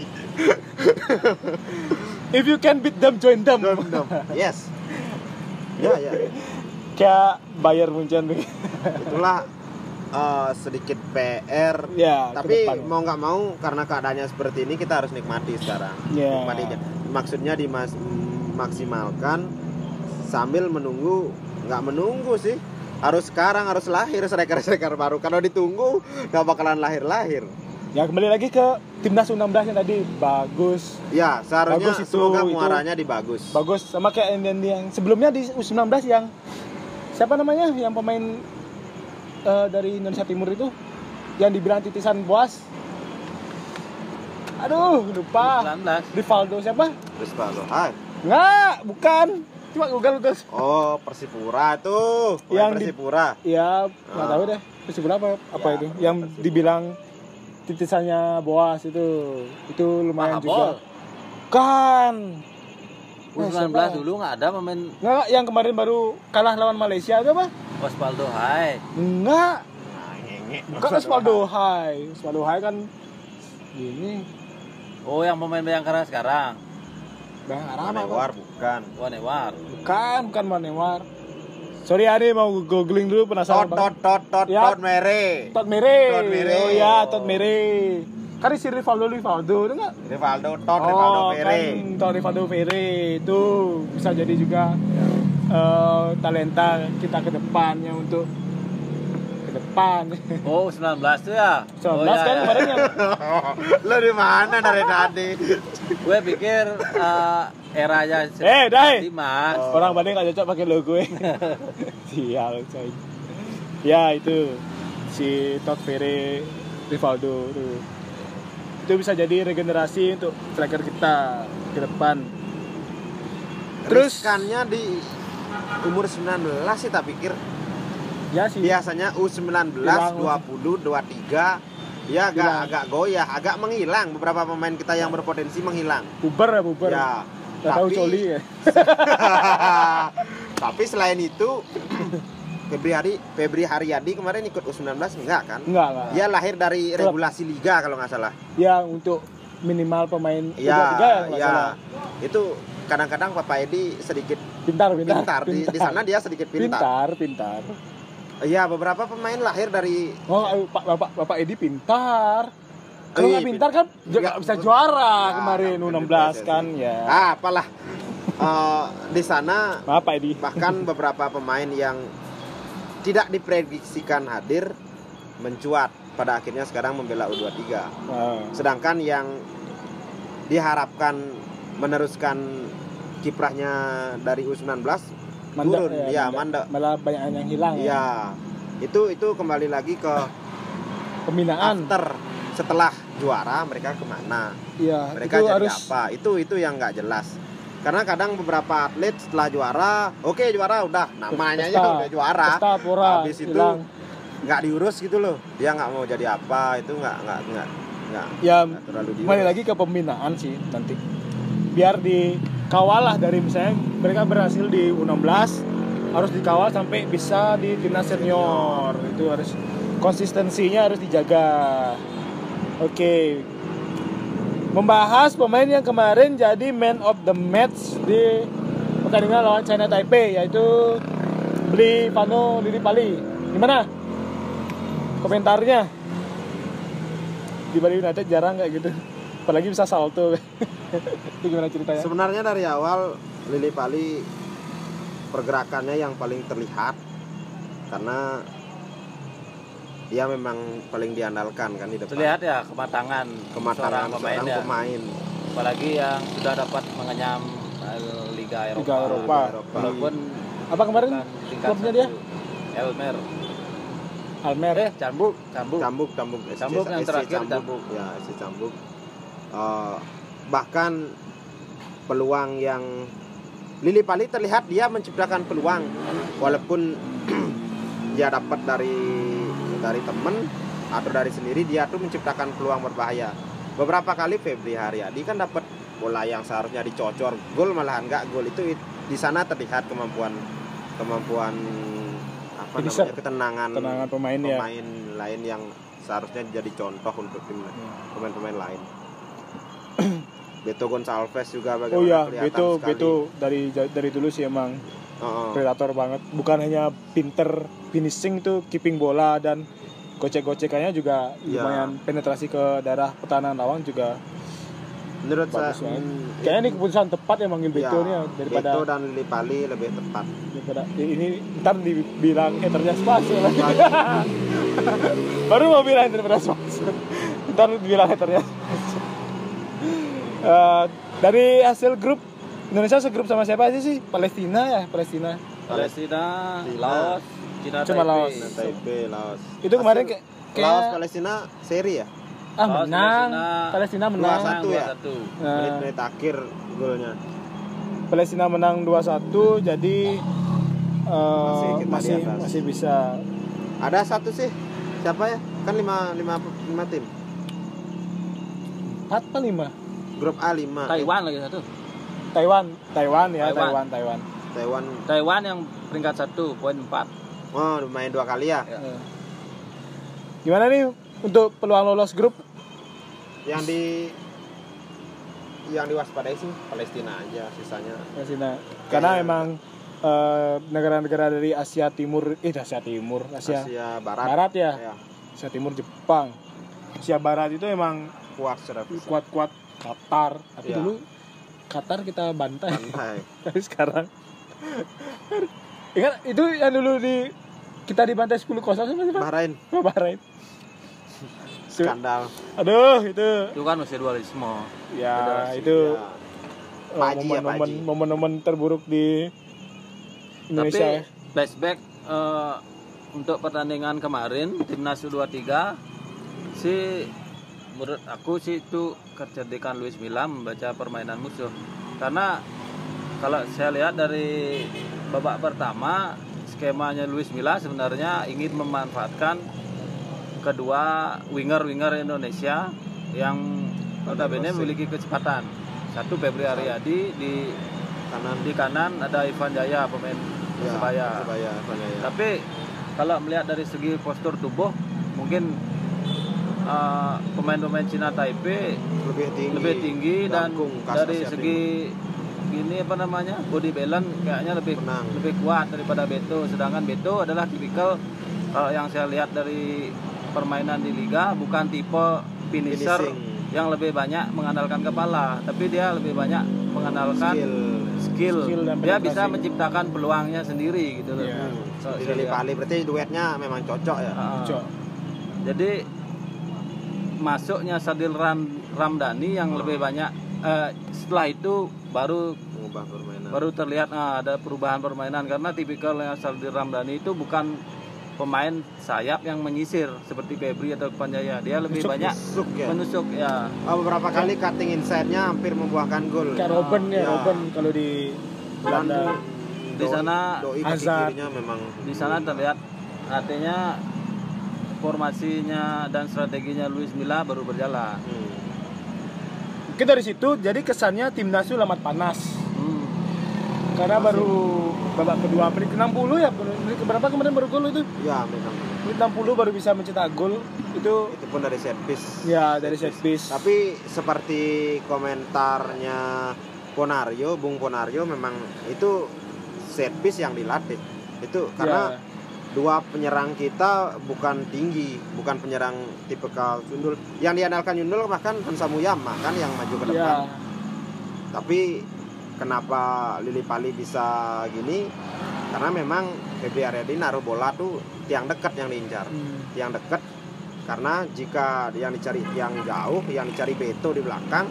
if you can beat them join them yes. Ya, ya. kayak Bayern Munchen Itulah eh, sedikit PR Ya, ke tapi mau nggak mau karena keadaannya seperti ini kita harus nikmati sekarang Ya. nikmati aja. Maksudnya dimaksimalkan sambil menunggu nggak menunggu sih. Harus sekarang harus lahir striker-striker baru. Kalau ditunggu nggak bakalan lahir-lahir. Ya kembali lagi ke timnas U16 yang tadi. Bagus, ya seharusnya Bagus itu, semoga muaranya di bagus. Bagus. Sama kayak yang, yang sebelumnya di U19 yang siapa namanya? Yang pemain eh, dari Indonesia Timur itu? Yang dibilang titisan boas. Aduh, lupa. 19 Rivaldo siapa? kalau hai Enggak, bukan. Cuma Google terus. oh Persipura tuh Pemain Yang di- Persipura Ya, nggak Ah. tahu deh. Persipura apa apa Ya, itu? Yang Persipura. dibilang titisannya Boas itu. Itu lumayan Mahabol juga. Kan. Eh, U19 siapa? dulu nggak ada pemain Enggak, yang kemarin baru kalah lawan Malaysia itu apa? Osvaldo Hai Enggak, nah, bukan Osvaldo Hai. Osvaldo Hai kan gini. Oh yang pemain Bayangkara sekarang Bang Arama Manewar bukan Wanewar Bukan, bukan Manewar. Sorry Ari mau googling dulu tot penasaran tot banget. tot tot Ya. tot mere Tot Mere. Tot Mere. Oh ya, Tot Mere. Kan si Rivaldo Rivaldo, itu enggak? Rivaldo tot Rivaldo oh, mere kan Tot Rivaldo Mere itu bisa jadi juga eh, talenta kita ke depannya untuk depan. oh 19 tuh ya 19 oh, iya, kan iya. kemarin yang Lo di mana dari tadi? gue pikir eh, eranya Eh, Dai. Mas Orang Bandung gak cocok pakai logo ya. Sial, coy. Ya, itu si Todd Ferre Rivaldo tuh. Itu bisa jadi regenerasi untuk striker kita ke depan. Terus Riskannya di umur 19 sih tak pikir. Ya sih. Biasanya U19, Hilang. 20, 23 dia agak Hilang. agak goyah, agak menghilang beberapa pemain kita yang berpotensi menghilang. Bubar ya, bubar. Ya. Gak tahu tapi- coli ya. tapi selain itu Febri Hari Febri Haryadi kemarin ikut U19 enggak kan? Enggak, enggak. Dia lahir dari Klub. regulasi liga kalau nggak salah. Ya untuk minimal pemain Liga tiga ya, iya. salah. Itu kadang-kadang Papa Edi sedikit Pintar, pintar. pintar, Di, di sana dia sedikit pintar. Pintar, pintar. Iya, beberapa pemain lahir dari Oh, ayo, Pak Bapak Bapak Edi pintar. Kalau Iya, nggak pintar kan juga nggak bisa juara Ya, kemarin nggak U16 bisa kan ya. ah, apalah. Eh, di sana Maaf Pak Edi. bahkan beberapa pemain yang tidak diprediksikan hadir mencuat pada akhirnya sekarang membela U23. Nah, Sedangkan yang diharapkan meneruskan kiprahnya dari U19 mandek turun, ya, mandek. Malah banyak yang hilang ya. ya itu itu kembali lagi ke Pembinaan. after. Setelah juara mereka ke mana? Iya, mereka itu jadi harus apa? Itu itu yang nggak jelas. Karena kadang beberapa atlet setelah juara oke juara udah. Namanya aja udah juara. Pesta pora habis itu hilang. nggak diurus gitu loh. Dia nggak mau jadi apa itu nggak nggak nggak nggak. Ya nggak terlalu diurus. kembali lagi ke pembinaan sih nanti. Biar dikawal lah dari misalnya mereka berhasil di U16 harus dikawal sampai bisa di timnas senior. Itu harus konsistensinya harus dijaga. Oke. Membahas pemain yang kemarin jadi man of the match di pertandingan lawan China Taipei yaitu Beli Pano Lili Pali. Gimana? Komentarnya? Di Bali United jarang kayak gitu. Apalagi bisa salto. Itu gimana ceritanya? sebenarnya dari awal Lili Pali pergerakannya yang paling terlihat karena dia memang paling diandalkan kan di depan terlihat ya kematangan kematangan seorang pemain seorang ya pemain apalagi yang sudah dapat mengenyam eh, Liga Eropa, Liga Eropa. Eropa. walaupun Apa kemarin klubnya dia? Elmer Almer. eh Cambuk Cambuk Cambuk, Cambuk, Cambuk yang terakhir, Cambuk, Cambuk. ya SC Cambuk. Eh, bahkan peluang yang Lili Pali terlihat dia menciptakan peluang walaupun dia dapat dari dari temen atau dari sendiri dia tuh menciptakan peluang berbahaya. Beberapa kali Febri Haryadi kan dapat bola yang seharusnya dicocor gol malahan nggak gol itu di sana terlihat kemampuan kemampuan apa Finisher. namanya ketenangan Tenangan pemain ya. pemain lain yang seharusnya jadi contoh untuk tim pemain-pemain lain. Beto Gonçalves juga bagaimana Oh iya, Beto sekali. Beto dari dari dulu sih emang Oh, oh. predator banget. Bukan hanya pinter finishing tuh keeping bola dan gocek-gocekannya juga Ya. lumayan penetrasi ke daerah pertahanan lawan juga menurut saya bagus banget. hmm, Kayaknya ini keputusan tepat ya manggil Beto ya, nih ya, daripada Beto dan Lili Pali lebih tepat daripada ya, ini ntar dibilang haternya spasi lagi. Baru mau bilang daripada spasi. Ntar dibilang haternya. Eh, dari hasil grup Indonesia segrup sama siapa aja sih? Palestina ya, Palestina. Palestina, Palestina. Laos, Cina Cuma Taipei. Laos. Taipei Laos Itu kemarin Hasil kayak- kayak- Laos Palestina seri ya Ah Laos, menang, Palestina. Palestina Dua menang. satu ya? 2-1. Nah, menit-menit akhir golnya Palestina menang 2-1 jadi eh, Masih kita masih masih bisa ada satu sih siapa ya kan lima lima lima tim 4 apa 5? Grup A lima Taiwan lagi satu. Taiwan, Taiwan ya, Taiwan. Taiwan, Taiwan. Taiwan Taiwan yang peringkat satu, poin 4. oh main dua kali ya Ya. Eh. Gimana nih untuk peluang lolos grup? yang di yang diwaspadai sih Palestina aja sisanya Palestina. Karena Kayak- emang eh, negara-negara dari Asia Timur, eh Asia Timur, Asia, Asia Barat Barat ya, ya Asia Timur Jepang. Asia Barat itu emang kuat secara kuat-kuat Qatar. Tapi Iya. dulu Qatar kita bantai. Tapi sekarang Ingat itu yang dulu di kita dibantai 10 kosong sama siapa? Bahrain Sama Bahrain. Skandal Aduh, itu Itu kan usia dualisme. ya Federasi, itu ya. eh, Paji ya, momen-momen Paji. momen-momen terburuk di Indonesia. Tapi flashback eh, untuk pertandingan kemarin timnas U23 sih menurut aku sih itu kecerdikan Luis Milla membaca permainan musuh. Karena kalau saya lihat dari babak pertama skemanya Luis Milla sebenarnya ingin memanfaatkan kedua winger-winger Indonesia yang notabene memiliki kecepatan. Satu Febri Aryadi di kanan di kanan ada Ivan Jaya pemain ya, Persebaya. Persebaya, Persebaya. Tapi kalau melihat dari segi postur tubuh mungkin uh, pemain-pemain Cina Taipei lebih tinggi lebih tinggi dan dari Asia segi ini apa namanya body balance kayaknya lebih Menang. lebih kuat daripada Beto sedangkan Beto adalah tipikal kalau yang saya lihat dari permainan di liga bukan tipe finisher Finishing. yang lebih banyak mengandalkan kepala tapi dia lebih banyak mengandalkan skill skill, Skill dan dia penetrasi. bisa menciptakan peluangnya sendiri gitu loh. Iya. So, lihat. Pali berarti duetnya memang cocok ya Ah. Cok. Jadi masuknya Sadil Ram, Ramdhani yang lebih banyak eh, setelah itu baru mengubah permainan baru terlihat ah, ada perubahan permainan karena tipikalnya Sadil Ramdhani itu bukan pemain sayap yang menyisir seperti Febri atau Panjaya. Dia lebih Menusuk, banyak Masuk ya menusuk ya. oh, beberapa kali cutting inside-nya hampir membuahkan gol Kayak Robin ya, Ya. Robin kalau di Belanda. Di sana doi memang Di sana terlihat artinya formasinya dan strateginya Luis Milla baru berjalan. hmm, Mungkin dari situ jadi kesannya timnas itu lambat panas. Hmm. Karena baru babak kedua menit ke 60 ya, menit ke berapa kemarin baru gol itu? ya memang Menit 60 baru bisa mencetak gol. Itu itu pun dari set piece ya dari set piece. Tapi seperti komentarnya Ponario, Bung Ponario memang itu set piece yang dilatih. Itu karena Ya. Dua penyerang kita bukan tinggi, bukan penyerang tipikal Sundul. Yang diandalkan Yundul bahkan Hansa Muyama kan yang maju ke depan. ya, Tapi kenapa Lili Pali bisa gini? Karena memang Febri Aryadi naruh bola tuh tiang dekat yang diincar hmm, yang dekat karena jika yang dicari yang jauh yang dicari Beto di belakang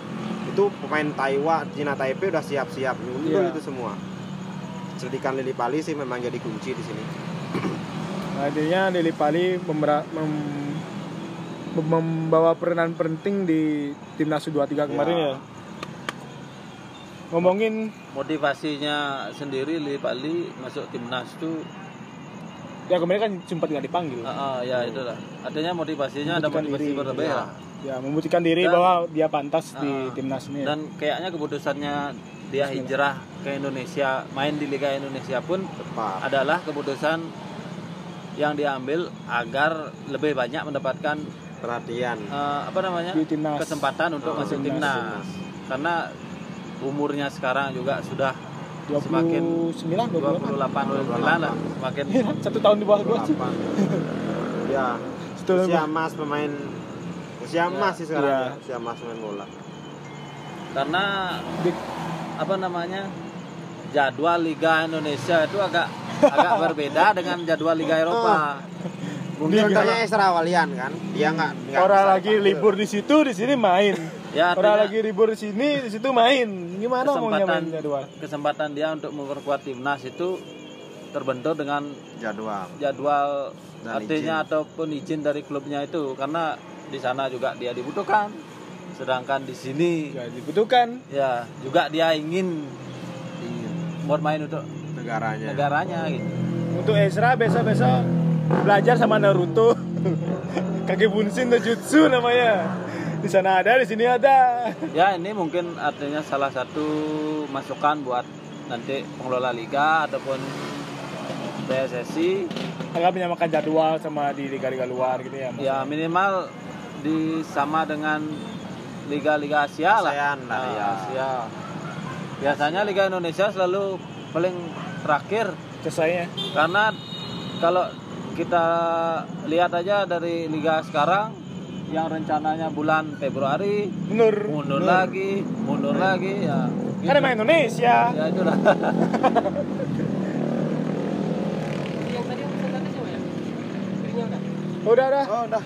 itu pemain Taiwan Cina Taipei udah siap-siap nyundul Iya. itu semua cerdikan Lili Pali sih memang jadi kunci di sini Artinya Lili Pali mem- mem- membawa peranan penting di timnas U23 kemarin Ya. ya. Ngomongin Motivasinya sendiri Lili Pali masuk timnas tuh ya kemarin kan sempat nggak dipanggil. ah, ah, ya itulah. Artinya motivasinya ada motivasi diri. berbeda. Ya. Ya membuktikan diri Dan- bahwa dia pantas di Ah, timnas ini. ya. Dan kayaknya keputusannya dia hijrah ke Indonesia, main di Liga Indonesia pun tepat adalah keputusan yang diambil agar lebih banyak mendapatkan perhatian eh, apa namanya kesempatan untuk Oh, masuk timnas. timnas. Karena umurnya sekarang juga sudah 29 28. 28 29 lah, semakin Iya, Satu tahun di bawah gua sih. 28 ya usia emas pemain usia emas sih sekarang Iya. ya, usia emas main bola karena apa namanya jadwal Liga Indonesia itu agak agak berbeda dengan jadwal Liga Eropa. mungkin Liga- contohnya Esra Walian kan dia nggak Orang lagi libur di situ, di sini main. Ya, Orang lagi libur di sini, di situ main. Gimana mau kesempatan main jadwal? kesempatan dia untuk memperkuat timnas itu terbentur dengan jadwal jadwal Dan artinya ataupun izin dari klubnya itu karena di sana juga dia dibutuhkan sedangkan di sini Ya dibutuhkan. ya juga dia ingin bermain untuk negaranya negaranya gitu. Untuk Ezra besok-besok belajar sama Naruto. Kage Bunshin no Jutsu namanya. Di sana ada, di sini ada. Ya ini mungkin artinya salah satu masukan buat nanti pengelola liga ataupun PSSI Agak menyamakan jadwal sama di liga-liga luar gitu ya. Ya minimal di sama dengan liga-liga Asia lah. ASEAN lah, Ah, ya. Asia. Biasanya liga Indonesia selalu paling terakhir Selesainya. karena kalau kita lihat aja dari liga sekarang yang rencananya bulan Februari Mundur. mundur lagi, mundur lagi ya. Kan emang Indonesia. Ya itulah. Udah, udah. oh udah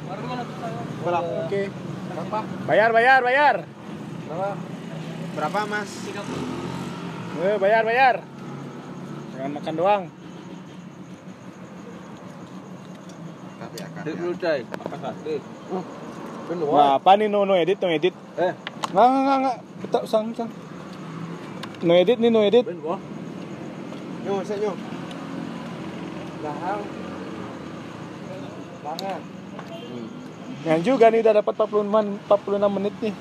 berapa. Bayar, bayar, bayar. berapa mas Eh, bayar, bayar. Jangan makan doang. Kati ya, kati Tip ya. dulu coy. Nah, apa nih no, no edit, no edit. Eh, Nggak, nggak, nggak, nggak. Betul, sang, sang. No edit nih, no edit. ben wah. Nyo, saya nyo. Lahang. Banget. Yang juga nih udah dapat 46, 46 menit nih.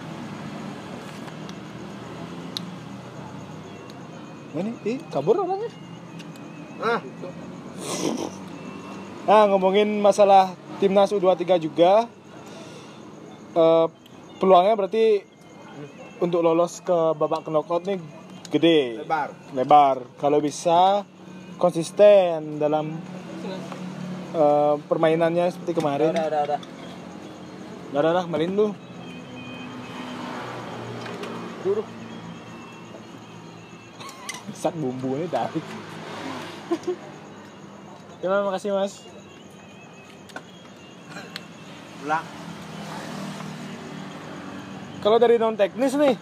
Ini, ih, kabur orangnya. Ah, Nah, ngomongin masalah timnas U23 juga. eh, peluangnya berarti untuk lolos ke babak knockout nih gede, lebar. lebar. Kalau bisa konsisten dalam eh, permainannya seperti kemarin. udah, udah, udah. Udah, udah, udah, malin lu. Sak bumbu ini dari. Terima kasih mas. Ulang. Kalau dari non teknis nih,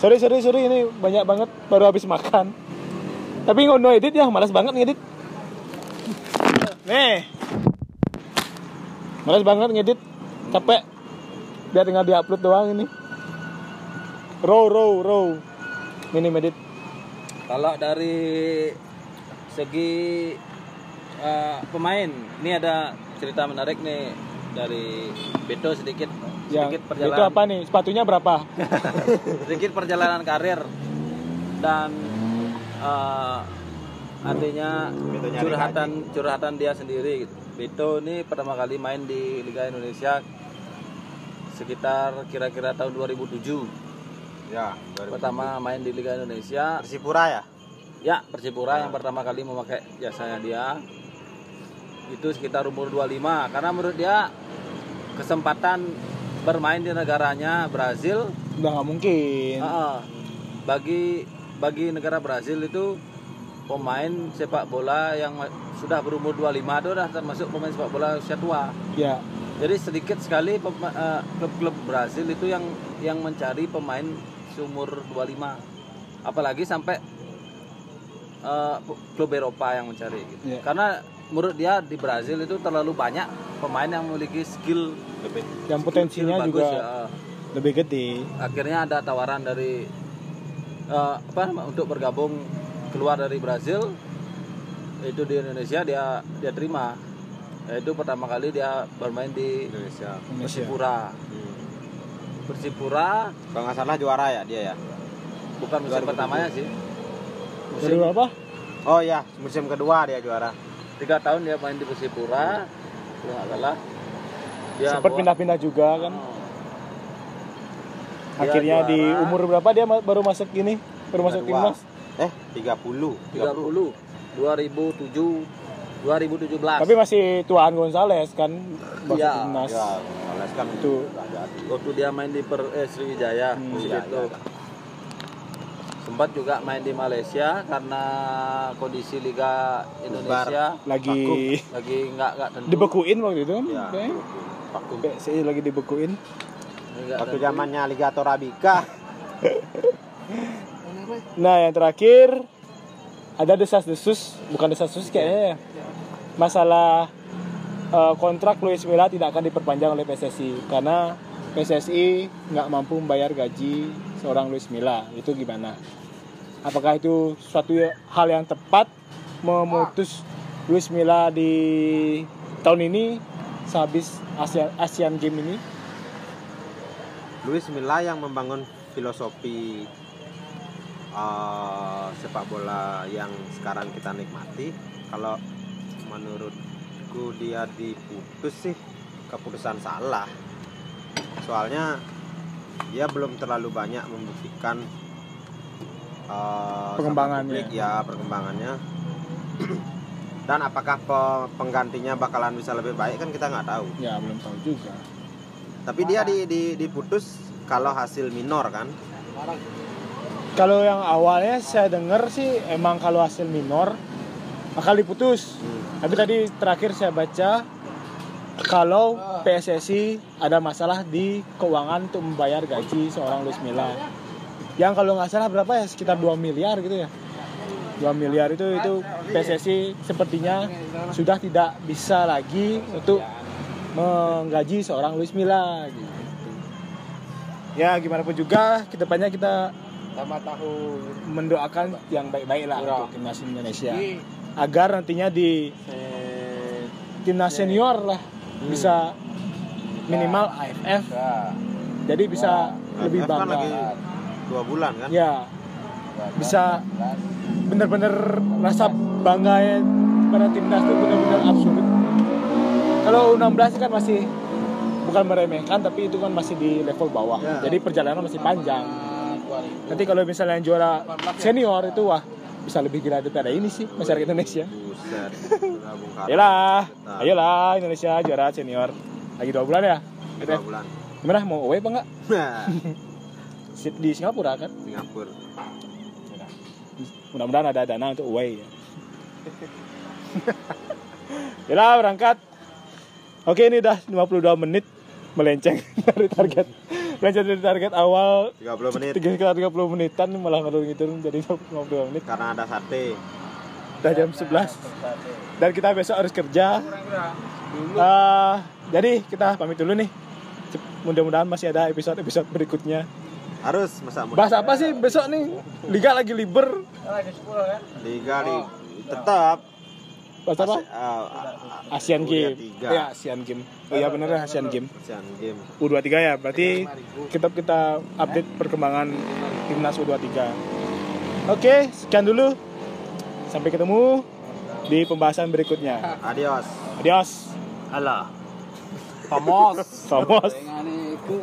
sorry sorry sorry ini banyak banget baru habis makan. Tapi nggak no edit ya, malas banget ngedit. Nih, malas banget ngedit, capek. Biar tinggal diupload doang ini. Row row row, minim edit. Kalau dari segi eh, pemain, ini ada cerita menarik nih dari Beto sedikit Yang sedikit itu perjalanan apa nih? Sepatunya berapa? sedikit perjalanan karir dan eh, artinya Beto curhatan curhatan dia sendiri gitu. Beto ini pertama kali main di Liga Indonesia sekitar kira-kira tahun 2007 Ya, pertama main di Liga Indonesia. Persipura ya? Ya, Persipura yang pertama kali memakai jasanya dia. Itu sekitar umur 25 karena menurut dia kesempatan bermain di negaranya Brazil Udah nggak mungkin. uh-uh, bagi bagi negara Brazil itu pemain sepak bola yang sudah berumur 25 itu udah termasuk pemain sepak bola usia tua. Ya, Jadi sedikit sekali eh, klub-klub Brazil itu yang yang mencari pemain seumur 25. Apalagi sampai eh, klub Eropa yang mencari gitu. Iya. Karena menurut dia di Brazil itu terlalu banyak pemain yang memiliki skill Lebih. yang skill- potensinya skill juga bagus, ya. lebih gede. Akhirnya ada tawaran dari eh, apa untuk bergabung keluar dari Brazil itu di Indonesia dia dia terima. Itu pertama kali dia bermain di Indonesia. Persipura. Hmm. Persipura Kalau nggak salah juara ya dia ya? bukan musim 2007. pertamanya sih. Dari Musim apa? Oh iya, musim kedua dia juara. tiga tahun dia main di Persipura, kalau nggak salah. Dia Sempat pindah-pindah juga kan. Oh. Dia Akhirnya di juara. umur berapa dia baru masuk gini? Baru masuk Kedua. timnas? Eh, 30. 30 2007 2017. Tapi masih Tuan Gonzales kan Iya, timnas. Ya, Gonzales kan Itu. waktu dia main di per, eh, Sriwijaya Hmm, di iya, situ. iya. Sempat juga main di Malaysia karena kondisi Liga Indonesia Lagi vakum, lagi nggak nggak tentu. dibekuin waktu itu kan? Ya, kayaknya. Vakum. PSI lagi dibekuin. Nggak Waktu zamannya Liga Torabika. Nah, yang terakhir ada desas-desus, bukan desas-desus kayaknya ya. Masalah eh, kontrak Luis Milla tidak akan diperpanjang oleh PSSI karena PSSI nggak mampu membayar gaji seorang Luis Milla. Itu gimana? Apakah itu suatu hal yang tepat memutus Luis Milla di tahun ini sehabis Asia, Asian Game ini? Luis Milla yang membangun filosofi eh, sepak bola yang sekarang kita nikmati. Kalau menurutku dia diputus sih keputusan salah. Soalnya dia belum terlalu banyak membuktikan sama Pengembangannya. publik, ya perkembangannya. Dan apakah pe- penggantinya bakalan bisa lebih baik kan kita nggak tahu. Ya, belum tahu juga. Tapi dia di, di, diputus kalau hasil minor kan. Kalau yang awalnya saya dengar sih emang kalau hasil minor bakal diputus. Tapi tadi terakhir saya baca kalau PSSI ada masalah di keuangan untuk membayar gaji seorang Luis Milla. Yang kalau nggak salah berapa ya sekitar 2 miliar gitu ya. 2 miliar itu itu PSSI sepertinya sudah tidak bisa lagi untuk menggaji seorang Luis Milla gitu. Ya gimana pun juga ke depannya kita sama tahu mendoakan yang baik-baik lah untuk timnas Indonesia agar nantinya di timnas senior lah bisa minimal AFF jadi bisa lebih AFF kan bangga. lagi dua bulan kan. ya bisa bener-bener rasa bangga ya pada timnas itu bener-bener absolut. Kalau U16 kan masih bukan meremehkan tapi itu kan masih di level bawah. Ya. jadi perjalanan masih panjang. Nanti kalau misalnya juara senior itu wah bisa lebih gila daripada ini sih masyarakat Indonesia. Buset. Ayolah ayolah Indonesia juara senior. Lagi dua bulan ya? Dua bulan. gimana mau away apa enggak? Nah, di Singapura kan? Singapura. mudah-mudahan ada dana untuk away ya. Yalah berangkat. Oke ini udah 52 menit melenceng dari target melenceng dari target awal. 30 menit. 30 menitan malah ngalur gitu jadi 52 menit. Karena ada sate. udah jam 11 dan kita besok harus kerja. Eh, jadi kita pamit dulu nih. Mudah-mudahan masih ada episode-episode berikutnya. Harus masa muda. bahas apa sih besok nih? Liga lagi liber. Liga di tetap bahas apa uh, Asian U23. Game ya Asian Game oh iya bener ya Asian Game Asian Game. U23 ya berarti kita kita update perkembangan timnas U23 oke sekian dulu sampai ketemu di pembahasan berikutnya Adios. adios. Famos. vamos itu